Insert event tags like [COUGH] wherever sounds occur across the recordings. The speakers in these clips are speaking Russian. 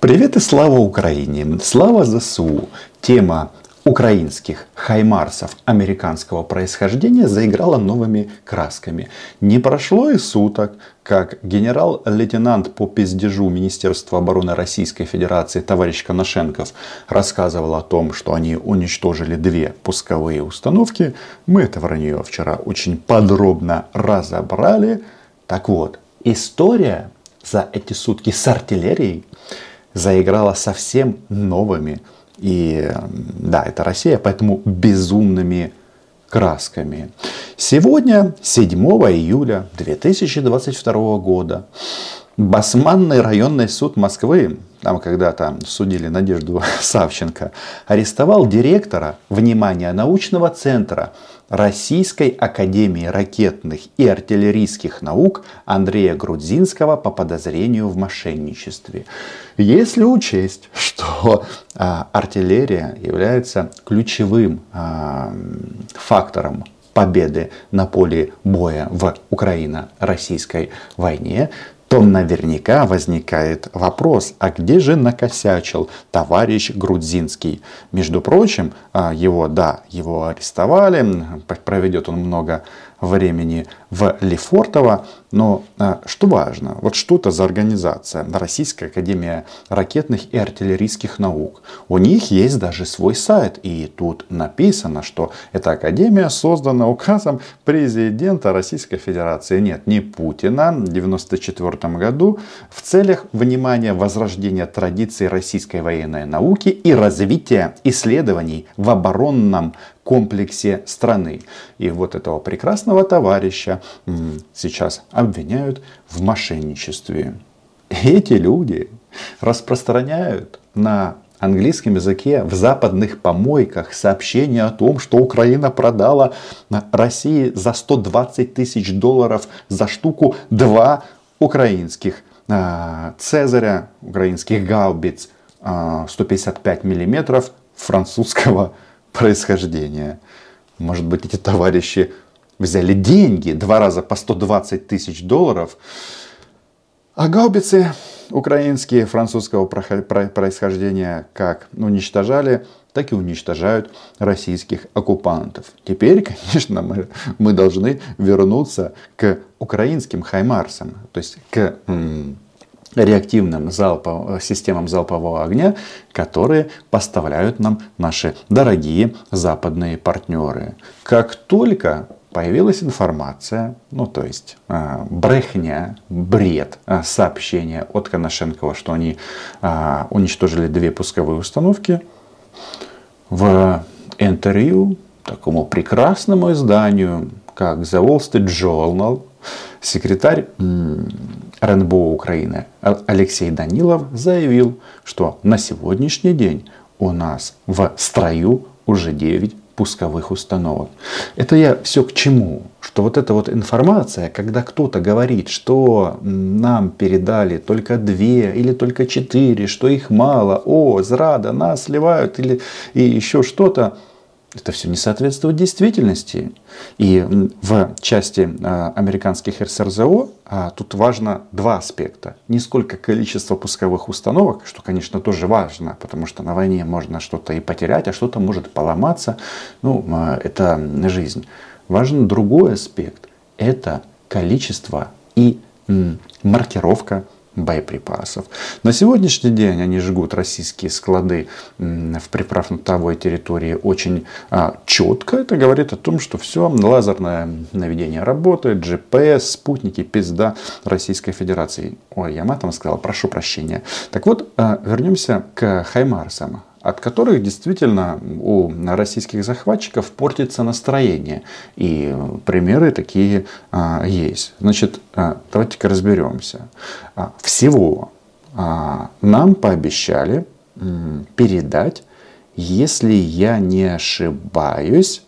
Привет и слава Украине! Слава ЗСУ! Тема украинских хаймарсов американского происхождения заиграла новыми красками. Не прошло и суток, как генерал-лейтенант по пиздежу Министерства обороны Российской Федерации товарищ Коношенков рассказывал о том, что они уничтожили две пусковые установки. Мы это вранье вчера очень подробно разобрали. Так вот, история за эти сутки с артиллерией заиграла совсем новыми и да, это Россия, поэтому безумными красками. Сегодня, 7 июля 2022 года, Басманный районный суд Москвы, там когда-то судили Надежду [LAUGHS] Савченко, арестовал директора, внимания научного центра Российской Академии ракетных и артиллерийских наук Андрея Грудзинского по подозрению в мошенничестве. Если учесть, [LAUGHS] что а, артиллерия является ключевым а, фактором победы на поле боя в Украино-российской войне, то наверняка возникает вопрос, а где же накосячил товарищ Грудзинский? Между прочим, а, его, да, его арестовали, проведет он много времени в Лефортово. Но а, что важно, вот что это за организация, Российская Академия ракетных и артиллерийских наук. У них есть даже свой сайт, и тут написано, что эта академия создана указом президента Российской Федерации. Нет, не Путина, в 1994 году в целях внимания возрождения традиций российской военной науки и развития исследований в оборонном комплексе страны. И вот этого прекрасного товарища сейчас обвиняют в мошенничестве. Эти люди распространяют на английском языке в западных помойках сообщение о том, что Украина продала России за 120 тысяч долларов за штуку два украинских а, Цезаря, украинских гаубиц 155 а, миллиметров французского происхождения. Может быть, эти товарищи взяли деньги, два раза по 120 тысяч долларов, а гаубицы украинские французского происхождения как уничтожали, так и уничтожают российских оккупантов. Теперь, [LAUGHS] конечно, мы, мы должны вернуться к украинским хаймарсам, то есть к реактивным залпов, системам залпового огня, которые поставляют нам наши дорогие западные партнеры. Как только появилась информация, ну то есть э, брехня, бред, э, сообщение от Коношенкова, что они э, уничтожили две пусковые установки, в интервью такому прекрасному изданию, как The Wall Street Journal, секретарь РНБО Украины Алексей Данилов заявил, что на сегодняшний день у нас в строю уже 9 пусковых установок. Это я все к чему? Что вот эта вот информация, когда кто-то говорит, что нам передали только две или только четыре, что их мало, о, зрада, нас сливают или и еще что-то, это все не соответствует действительности. И в части а, американских РСРЗО а, тут важно два аспекта. Не сколько количество пусковых установок, что, конечно, тоже важно, потому что на войне можно что-то и потерять, а что-то может поломаться. Ну, это жизнь. Важен другой аспект. Это количество и маркировка боеприпасов. На сегодняшний день они жгут российские склады в приправно-тавой территории очень а, четко. Это говорит о том, что все, лазерное наведение работает, GPS, спутники, пизда Российской Федерации. Ой, я матом сказал, прошу прощения. Так вот, а, вернемся к Хаймарсам от которых действительно у российских захватчиков портится настроение. И примеры такие а, есть. Значит, а, давайте-ка разберемся. А, всего а, нам пообещали м, передать, если я не ошибаюсь,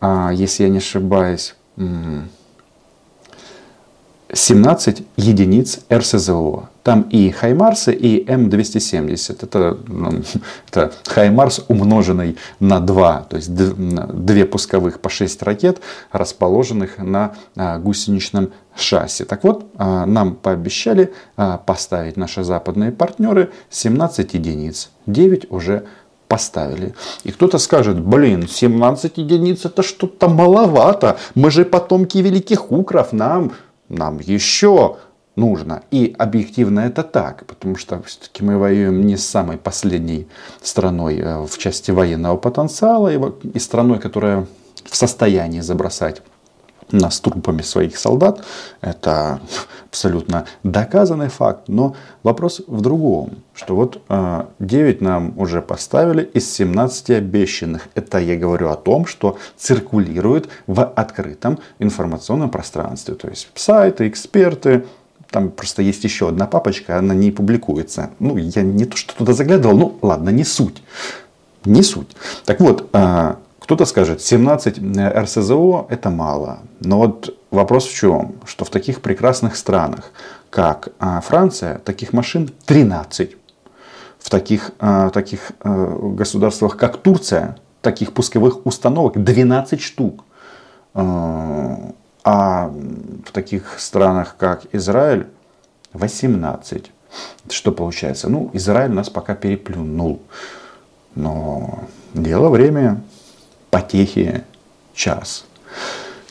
а, если я не ошибаюсь, м, 17 единиц РСЗО. Там и Хаймарсы, и М270. Это, ну, [LAUGHS] это Хаймарс умноженный на 2. То есть две пусковых по 6 ракет, расположенных на а, гусеничном шасси. Так вот, а, нам пообещали а, поставить наши западные партнеры 17 единиц. 9 уже поставили. И кто-то скажет, блин, 17 единиц это что-то маловато. Мы же потомки великих укров, нам нам еще нужно. И объективно это так, потому что все-таки мы воюем не с самой последней страной э, в части военного потенциала и страной, которая в состоянии забросать нас трупами своих солдат. Это [LAUGHS] абсолютно доказанный факт. Но вопрос в другом, что вот 9 э, нам уже поставили из 17 обещанных. Это я говорю о том, что циркулирует в открытом информационном пространстве. То есть сайты, эксперты, там просто есть еще одна папочка, она не публикуется. Ну, я не то, что туда заглядывал, ну ладно, не суть. Не суть. Так вот, э, кто-то скажет, 17 э, РСЗО это мало. Но вот вопрос в чем? Что в таких прекрасных странах, как а, Франция, таких машин 13. В таких, а, таких э, государствах, как Турция, таких пусковых установок 12 штук. Э, а в таких странах, как Израиль, 18. Что получается? Ну, Израиль нас пока переплюнул. Но дело время потехи час.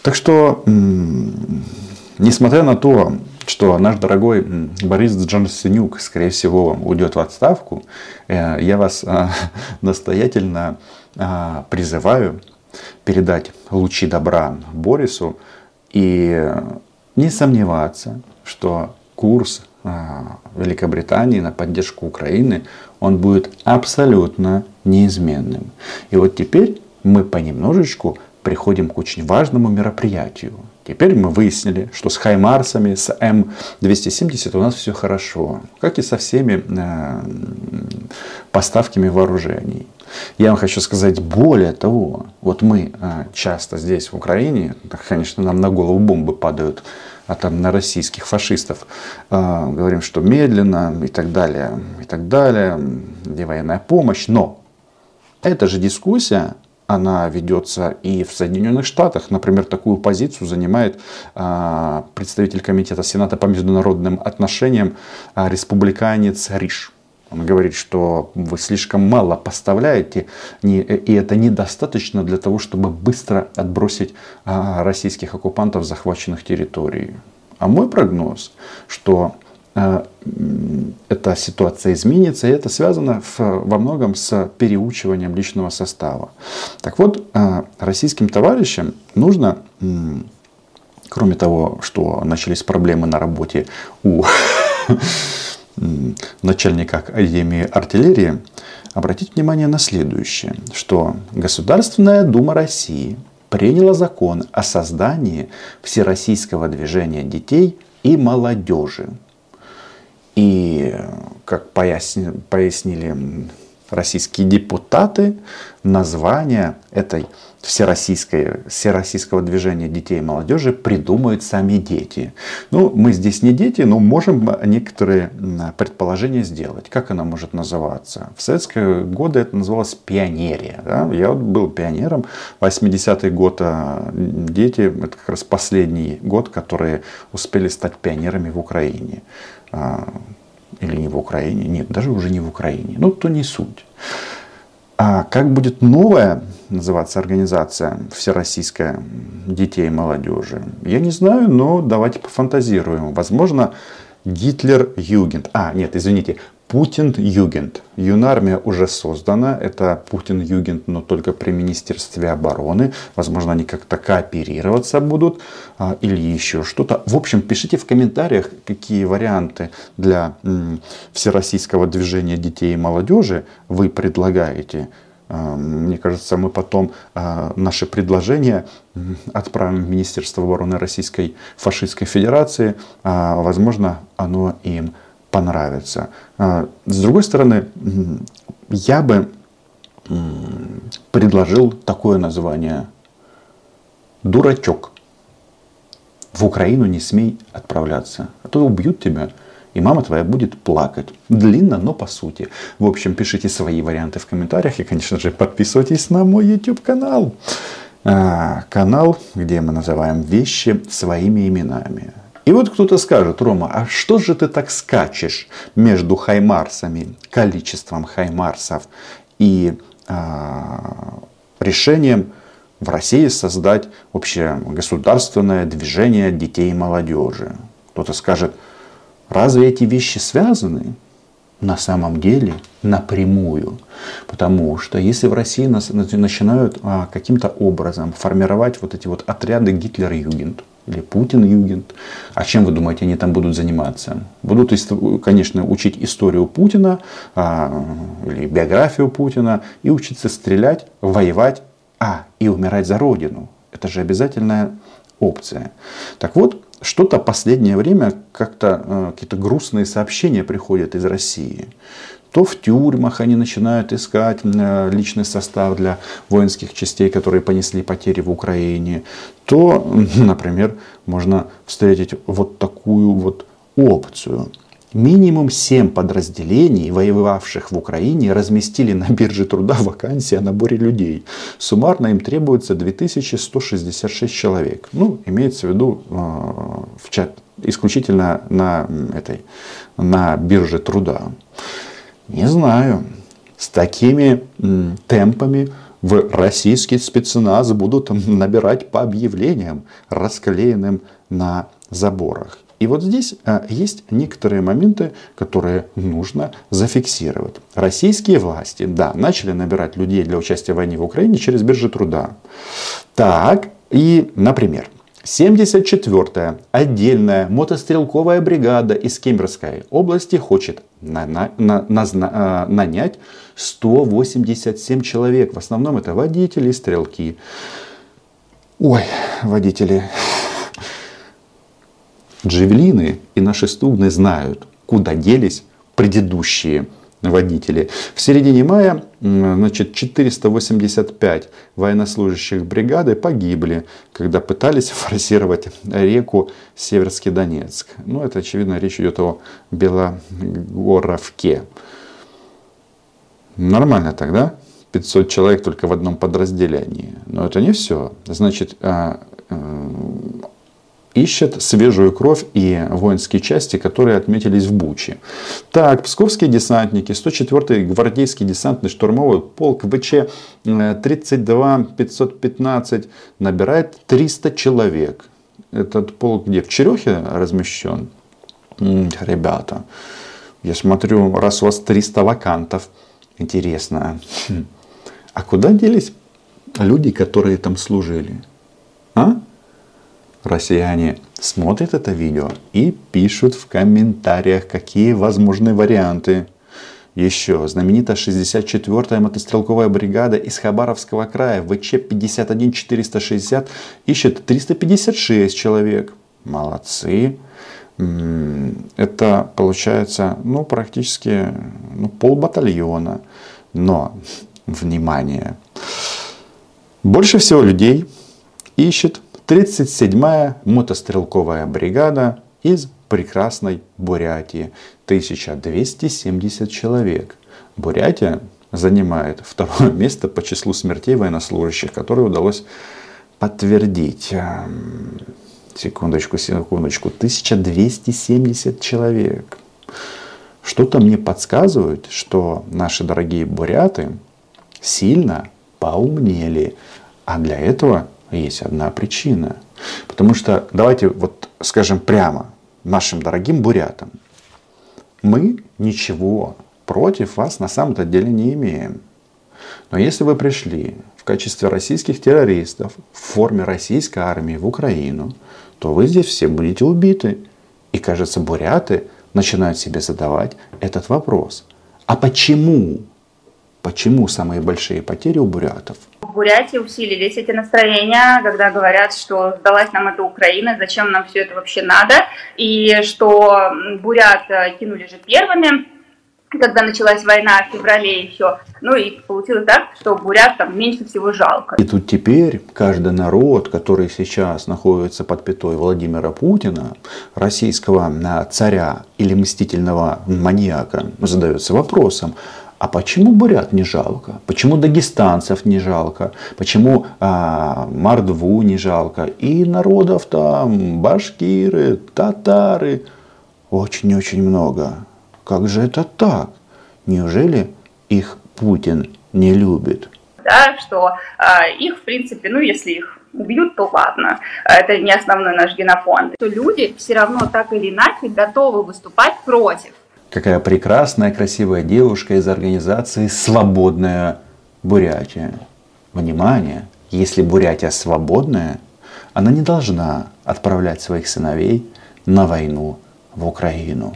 Так что, несмотря на то, что наш дорогой Борис Джонсонюк, скорее всего, уйдет в отставку, э, я вас э, [LAUGHS] настоятельно э, призываю передать лучи добра Борису и не сомневаться, что курс Великобритании на поддержку Украины, он будет абсолютно неизменным. И вот теперь мы понемножечку приходим к очень важному мероприятию. Теперь мы выяснили, что с Хаймарсами, с М270 у нас все хорошо, как и со всеми э, поставками вооружений. Я вам хочу сказать более того, вот мы э, часто здесь в Украине, конечно, нам на голову бомбы падают, а там на российских фашистов, э, говорим, что медленно и так далее, и так далее, где военная помощь, но эта же дискуссия она ведется и в Соединенных Штатах. Например, такую позицию занимает а, представитель Комитета Сената по международным отношениям а, республиканец Риш. Он говорит, что вы слишком мало поставляете, и это недостаточно для того, чтобы быстро отбросить а, российских оккупантов захваченных территорий. А мой прогноз, что Э, эта ситуация изменится, и это связано в, во многом с переучиванием личного состава. Так вот, э, российским товарищам нужно, кроме того, что начались проблемы на работе у [LAUGHS] начальника Академии артиллерии, обратить внимание на следующее, что Государственная Дума России приняла закон о создании всероссийского движения детей и молодежи – и, как пояснили, российские депутаты, название этой всероссийской, всероссийского движения детей и молодежи придумают сами дети. Ну, мы здесь не дети, но можем некоторые предположения сделать. Как она может называться? В советские годы это называлось пионерия. Да? Я вот был пионером. 80-й год а дети, это как раз последний год, которые успели стать пионерами в Украине. А, или не в Украине, нет, даже уже не в Украине, ну то не суть. А как будет новая называться организация всероссийская детей и молодежи? Я не знаю, но давайте пофантазируем. Возможно, Гитлер Югент. А, нет, извините, Путин Югент. Юнармия уже создана. Это Путин Югент, но только при Министерстве обороны. Возможно, они как-то кооперироваться будут а, или еще что-то. В общем, пишите в комментариях, какие варианты для всероссийского движения детей и молодежи вы предлагаете. А, мне кажется, мы потом а, наши предложения отправим в Министерство обороны Российской фашистской Федерации. Возможно, оно им понравится. А, с другой стороны, я бы предложил такое название «Дурачок». В Украину не смей отправляться, а то убьют тебя. И мама твоя будет плакать. Длинно, но по сути. В общем, пишите свои варианты в комментариях. И, конечно же, подписывайтесь на мой YouTube канал. А, канал, где мы называем вещи своими именами. И вот кто-то скажет, Рома, а что же ты так скачешь между хаймарсами, количеством хаймарсов и а, решением в России создать общее государственное движение детей и молодежи? Кто-то скажет, разве эти вещи связаны? На самом деле напрямую. Потому что если в России начинают а, каким-то образом формировать вот эти вот отряды Гитлер-Югент, или Путин-Югент. А чем вы думаете, они там будут заниматься? Будут, конечно, учить историю Путина а, или биографию Путина и учиться стрелять, воевать, а, и умирать за Родину. Это же обязательная опция. Так вот, что-то последнее время как-то э, какие-то грустные сообщения приходят из России то в тюрьмах они начинают искать э, личный состав для воинских частей, которые понесли потери в Украине, то, например, можно встретить вот такую вот опцию. Минимум 7 подразделений, воевавших в Украине, разместили на бирже труда вакансии о наборе людей. Суммарно им требуется 2166 человек. Ну, имеется в виду э, в чат, исключительно на, этой, на бирже труда. Не знаю. С такими темпами в российский спецназ будут набирать по объявлениям, расклеенным на заборах. И вот здесь а, есть некоторые моменты, которые нужно зафиксировать. Российские власти, да, начали набирать людей для участия в войне в Украине через биржи труда. Так, и, например, 74-я отдельная мотострелковая бригада из Кемеровской области хочет на, на, на, на, а, нанять 187 человек. В основном это водители и стрелки. Ой, водители. Джевелины и наши стугны знают, куда делись предыдущие водители. В середине мая значит, 485 военнослужащих бригады погибли, когда пытались [LAUGHS] форсировать реку Северский Донецк. Ну, это, очевидно, речь идет о Белогоровке. Нормально тогда? 500 человек только в одном подразделении. Но это не все. Значит, а, ищет свежую кровь и воинские части, которые отметились в Буче. Так, псковские десантники, 104-й гвардейский десантный штурмовой полк ВЧ 32 515 набирает 300 человек. Этот полк где? В Черехе размещен? Ребята, я смотрю, раз у вас 300 вакантов, интересно, хм, а куда делись люди, которые там служили? А? Россияне смотрят это видео и пишут в комментариях, какие возможны варианты. Еще знаменитая 64-я мотострелковая бригада из Хабаровского края ВЧ-51460 ищет 356 человек. Молодцы. Это получается ну, практически ну, пол батальона. Но, внимание, больше всего людей ищет 37-я мотострелковая бригада из прекрасной Бурятии. 1270 человек. Бурятия занимает второе [LAUGHS] место по числу смертей военнослужащих, которые удалось подтвердить. Секундочку, секундочку. 1270 человек. Что-то мне подсказывает, что наши дорогие буряты сильно поумнели. А для этого есть одна причина. Потому что, давайте вот скажем прямо нашим дорогим бурятам, мы ничего против вас на самом-то деле не имеем. Но если вы пришли в качестве российских террористов в форме российской армии в Украину, то вы здесь все будете убиты. И кажется, буряты начинают себе задавать этот вопрос. А почему? Почему самые большие потери у бурятов? В Бурятии усилились эти настроения, когда говорят, что сдалась нам эта Украина, зачем нам все это вообще надо, и что бурят кинули же первыми, когда началась война в феврале еще. Ну и получилось так, что бурят там меньше всего жалко. И тут теперь каждый народ, который сейчас находится под пятой Владимира Путина, российского а, царя или мстительного маньяка, задается вопросом, а почему бурят не жалко? Почему дагестанцев не жалко? Почему а, мордву не жалко? И народов там, башкиры, татары, очень-очень много. Как же это так? Неужели их Путин не любит? Да, что э, их, в принципе, ну, если их убьют, то ладно. Это не основной наш генофонд. То люди все равно так или иначе готовы выступать против. Какая прекрасная, красивая девушка из организации «Свободная Бурятия». Внимание! Если Бурятия свободная, она не должна отправлять своих сыновей на войну в Украину.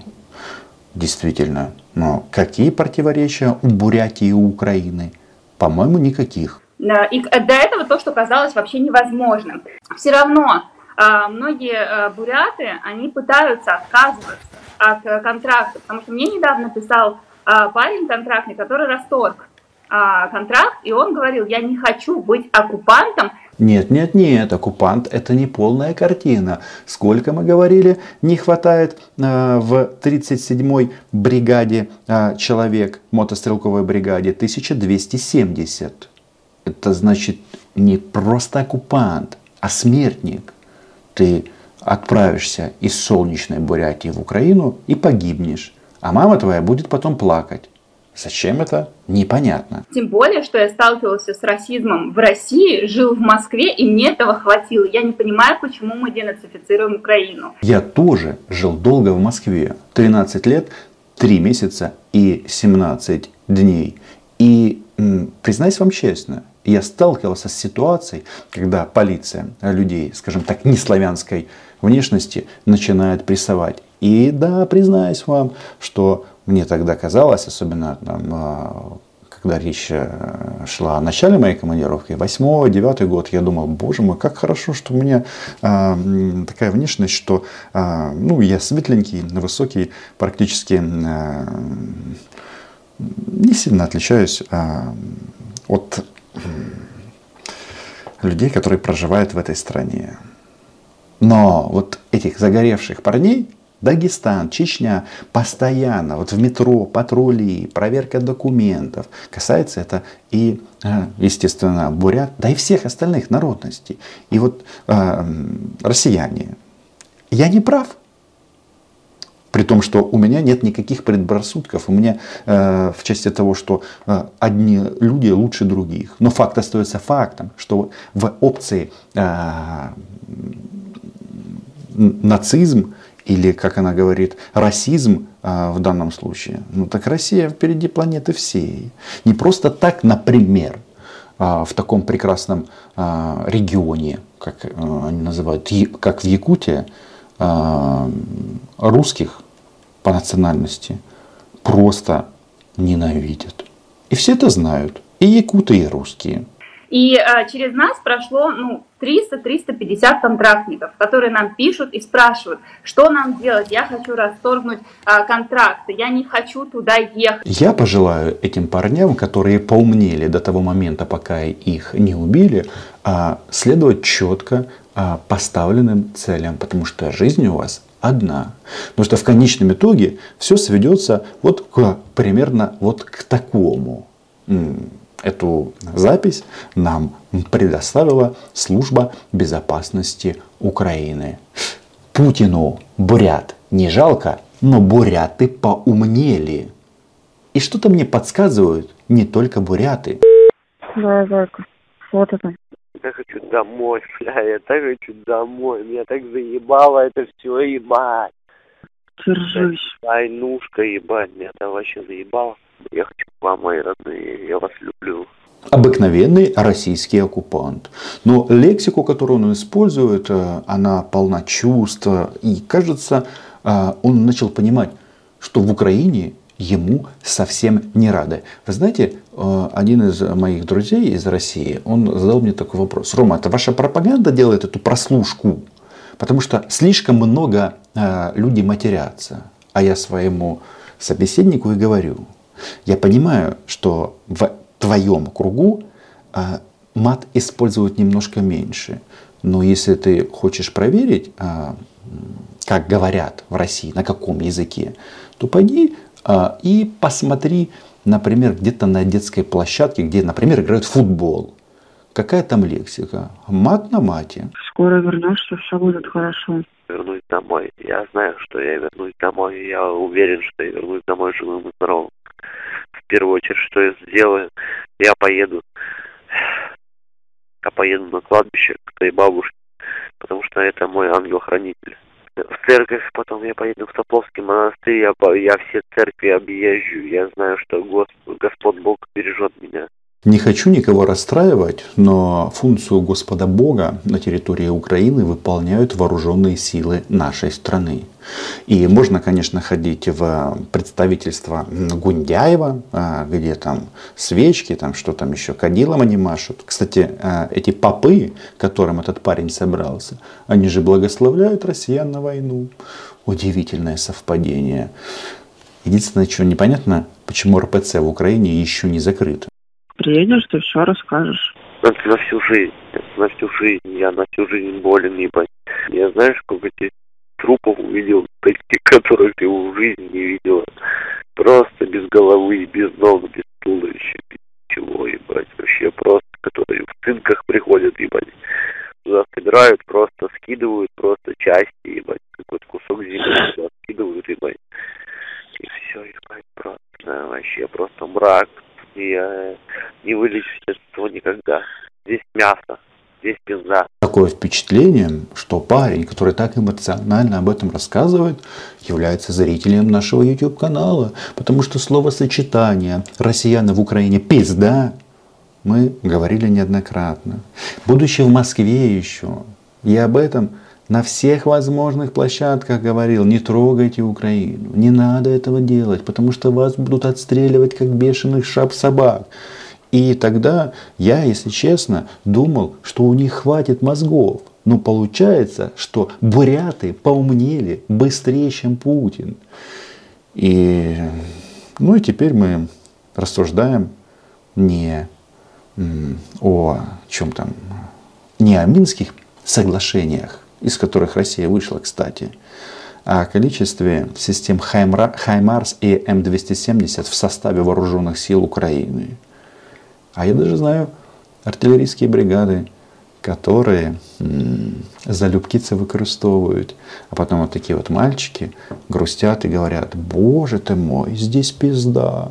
Действительно, но какие противоречия у Бурятии и Украины? По-моему, никаких. И до этого то, что казалось вообще невозможным. Все равно а, многие а, буряты, они пытаются отказываться от э, контракта, потому что мне недавно писал а, парень контрактный, который расторг контракт, и он говорил, я не хочу быть оккупантом, нет, нет, нет, оккупант это не полная картина. Сколько мы говорили, не хватает э, в 37-й бригаде э, человек, мотострелковой бригаде, 1270. Это значит не просто оккупант, а смертник. Ты отправишься из солнечной Бурятии в Украину и погибнешь. А мама твоя будет потом плакать. Зачем это? Непонятно. Тем более, что я сталкивался с расизмом в России, жил в Москве, и мне этого хватило. Я не понимаю, почему мы денацифицируем Украину. Я тоже жил долго в Москве. 13 лет, 3 месяца и 17 дней. И признаюсь вам честно, я сталкивался с ситуацией, когда полиция людей, скажем так, не славянской внешности начинает прессовать. И да, признаюсь вам, что мне тогда казалось, особенно там, а, когда речь э, шла о начале моей командировки, восьмой, девятый год, я думал, боже мой, как хорошо, что у меня а, такая внешность, что а, ну, я светленький, высокий, практически а, не сильно отличаюсь а, от людей, которые проживают в этой стране. Но вот этих загоревших парней, Дагестан, Чечня, постоянно, вот в метро, патрули, проверка документов. Касается это и, э, естественно, бурят, да и всех остальных народностей. И вот э, россияне, я не прав. При том, что у меня нет никаких предрассудков. У меня э, в части того, что э, одни люди лучше других. Но факт остается фактом, что в опции э, нацизм или, как она говорит, расизм а, в данном случае, ну так Россия впереди планеты всей. Не просто так, например, а, в таком прекрасном а, регионе, как а, они называют, как в Якутии, а, русских по национальности просто ненавидят. И все это знают. И якуты, и русские. И э, через нас прошло ну, 300-350 контрактников, которые нам пишут и спрашивают, что нам делать, я хочу расторгнуть э, контракты, я не хочу туда ехать. Я пожелаю этим парням, которые поумнели до того момента, пока их не убили, э, следовать четко э, поставленным целям, потому что жизнь у вас одна. Потому что в конечном итоге все сведется вот к, примерно вот к такому. Эту запись нам предоставила служба безопасности Украины. Путину бурят не жалко, но буряты поумнели. И что-то мне подсказывают не только буряты. Да, Зайка, вот это. Я хочу домой, бля, я так хочу домой. Меня так заебало это все, ебать. Держись. Войнушка, ебать, меня это вообще заебало. Я хочу к вам, мои родные, я вас люблю. Обыкновенный российский оккупант. Но лексику, которую он использует, э, она полна чувств. И кажется, э, он начал понимать, что в Украине ему совсем не рады. Вы знаете, э, один из моих друзей из России, он задал мне такой вопрос. Рома, это ваша пропаганда делает эту прослушку? Потому что слишком много людей матерятся. А я своему собеседнику и говорю, я понимаю, что в твоем кругу а, мат используют немножко меньше. Но если ты хочешь проверить, а, как говорят в России, на каком языке, то пойди а, и посмотри, например, где-то на детской площадке, где, например, играют в футбол. Какая там лексика? Мат на мате. Скоро вернешься, все будет хорошо. Вернусь домой. Я знаю, что я вернусь домой. Я уверен, что я вернусь домой живым и здоровым. В первую очередь, что я сделаю, я поеду. Я поеду на кладбище к твоей бабушке, потому что это мой ангел-хранитель. В церковь, потом я поеду в Сопловский монастырь, я, я все церкви объезжу. Я знаю, что Гос- Господь Бог бережет меня. Не хочу никого расстраивать, но функцию Господа Бога на территории Украины выполняют вооруженные силы нашей страны. И можно, конечно, ходить в представительство Гундяева, а, где там свечки, там что там еще, кадилом они машут. Кстати, а, эти попы, которым этот парень собрался, они же благословляют россиян на войну. Удивительное совпадение. Единственное, что непонятно, почему РПЦ в Украине еще не закрыт. Приедешь, ты все расскажешь. Это на всю жизнь. На всю жизнь. Я на всю жизнь болен, ебать. Я знаешь, сколько этих трупов увидел, [LAUGHS] таких, которых ты в жизни не видела. Просто без головы, без ног, без туловища, без чего, ебать. Вообще просто, которые в цинках приходят, ебать. Туда собирают, просто скидывают, просто части, ебать. Какой-то кусок земли [LAUGHS] туда скидывают, ебать. И все, ебать, просто, да, вообще просто мрак. И э, не вылечишься от этого никогда. Здесь мясо, здесь пизда. Такое впечатление, что парень, который так эмоционально об этом рассказывает, является зрителем нашего YouTube канала. Потому что словосочетание «россияне в Украине пизда» мы говорили неоднократно. Будучи в Москве еще, я об этом на всех возможных площадках говорил, не трогайте Украину, не надо этого делать, потому что вас будут отстреливать как бешеных шап собак. И тогда я, если честно, думал, что у них хватит мозгов. Но получается, что буряты поумнели быстрее, чем Путин. И, ну и теперь мы рассуждаем не о чем там, не о Минских соглашениях, из которых Россия вышла, кстати, а о количестве систем Хаймарс и М270 в составе вооруженных сил Украины. А я даже знаю артиллерийские бригады, которые залюбки це використовують. А потом вот такие вот мальчики грустят и говорят, боже ты мой, здесь пизда.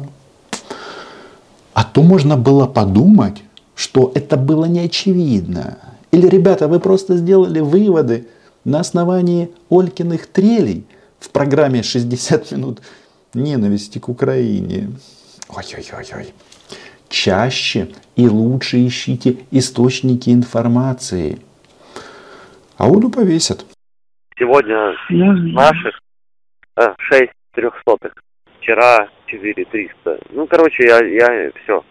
А то можно было подумать, что это было не очевидно. Или, ребята, вы просто сделали выводы на основании Олькиных трелей в программе «60 минут ненависти к Украине». Ой-ой-ой-ой. Чаще и лучше ищите источники информации. А Уду повесят. Сегодня наших э, 6 трехсотых. Вчера 4 300. Ну, короче, я, я все.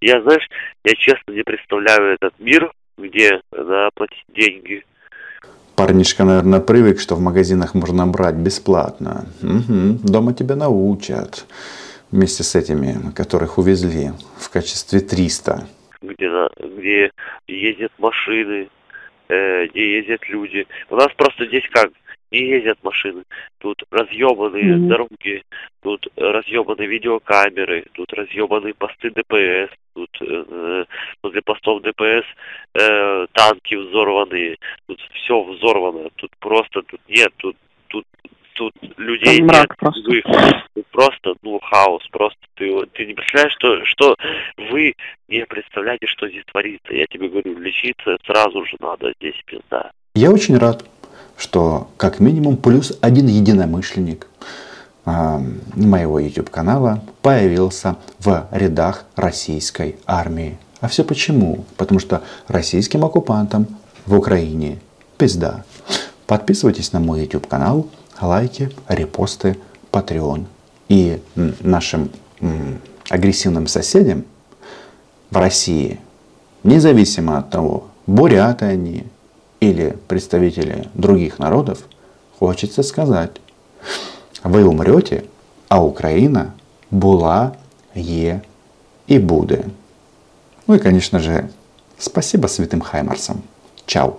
Я, знаешь, я честно не представляю этот мир, где надо платить деньги. Парнишка, наверное, привык, что в магазинах можно брать бесплатно. Мгм. Дома тебя научат. Вместе с этими, которых увезли в качестве 300. где, на, где ездят машины, э, где ездят люди. У нас просто здесь как? Не ездят машины. Тут разъебанные Мгм. дороги, тут разъебаны видеокамеры, тут разъебаны посты ДПС, тут э, возле постов ДПС э, танки взорванные, тут все взорвано, тут просто тут нет, тут тут тут людей Там мрак нет, просто. Тут просто ну хаос, просто ты вот- ты не представляешь, что что вы не представляете, что здесь творится. Я тебе говорю, лечиться сразу же надо, здесь пизда. Я очень рад, что как минимум плюс один единомышленник а, моего YouTube канала появился в рядах российской армии. А все почему? Потому что российским оккупантам в Украине пизда. Подписывайтесь на мой YouTube канал, лайки, репосты, Patreon. И м, нашим м, агрессивным соседям в России, независимо от того, буряты они или представители других народов, хочется сказать, вы умрете, А Україна була, є і буде. Ну і, звісно же, спасибо святим Хаймарсам. Чао!